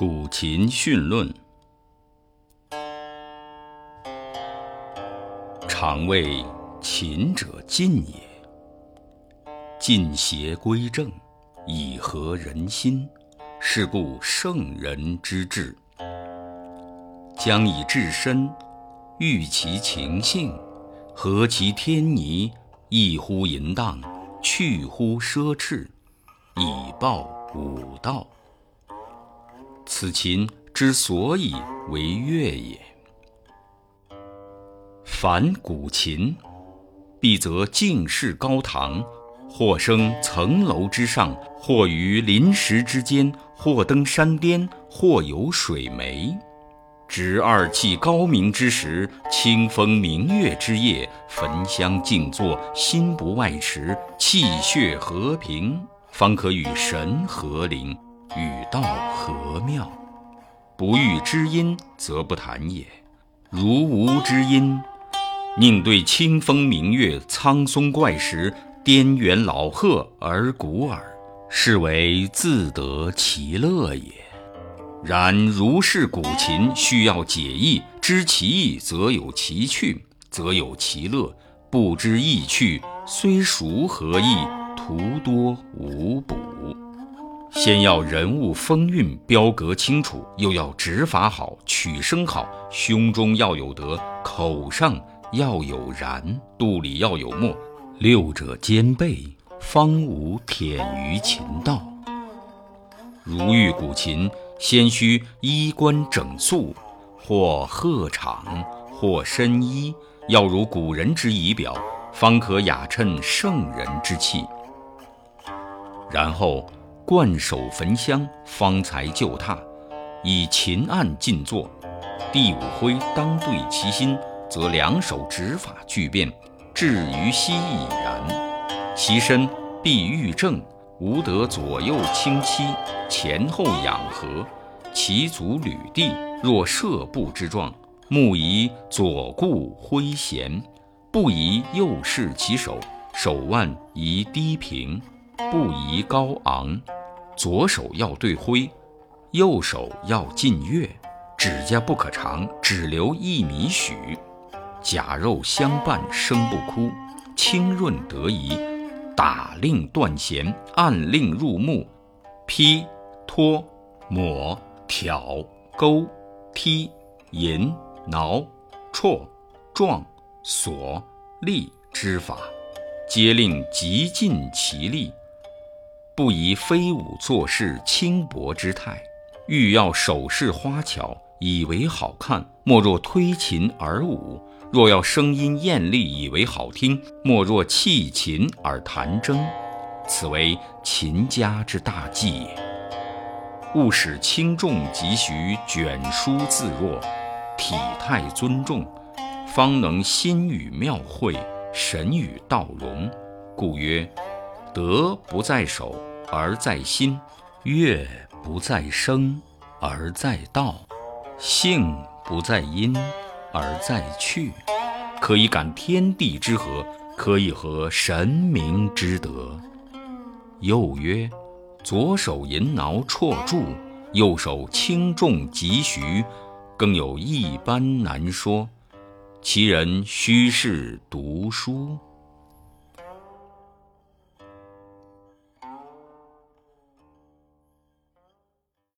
古琴训论，常谓琴者进也。进邪归正，以和人心，是故圣人之治。将以至身，育其情性，和其天倪，益乎淫荡，去乎奢侈，以报五道。此琴之所以为乐也。凡古琴，必则静室高堂，或生层楼之上，或于临石之间，或登山巅，或有水湄。执二气高明之时，清风明月之夜，焚香静坐，心不外驰，气血和平，方可与神合灵。与道合妙，不遇知音则不谈也。如无知音，宁对清风明月、苍松怪石、颠猿老鹤而鼓耳，是为自得其乐也。然如是古琴，需要解意，知其意则有其趣，则有其乐；不知意趣，虽熟何益？徒多无补。先要人物风韵标格清楚，又要指法好，取声好，胸中要有德，口上要有然，肚里要有墨，六者兼备，方无忝于琴道。如遇古琴，先须衣冠整肃，或鹤氅，或深衣，要如古人之仪表，方可雅称圣人之气。然后。冠手焚香，方才就榻，以琴案静坐。第五徽当对其心，则两手指法俱变，至于膝已然。其身必欲正，无得左右倾膝，前后仰合。其足履地，若射步之状。目宜左顾挥弦，不宜右视其手。手腕宜低平，不宜高昂。左手要对挥，右手要近月，指甲不可长，只留一米许。甲肉相伴，生不枯，清润得宜。打令断弦，按令入目。劈、托、抹、挑、勾、踢、引、挠、戳、撞、锁、立之法，皆令极尽其力。不宜飞舞作势轻薄之态，欲要手势花巧，以为好看，莫若推琴而舞；若要声音艳丽，以为好听，莫若弃琴而弹筝。此为琴家之大忌也。勿使轻重急徐，卷舒自若，体态尊重，方能心与妙会，神与道融。故曰：德不在手。而在心，乐不在声，而在道；性不在音，而在趣。可以感天地之和，可以和神明之德。又曰：左手银挠绰柱，右手轻重急徐，更有一般难说。其人须是读书。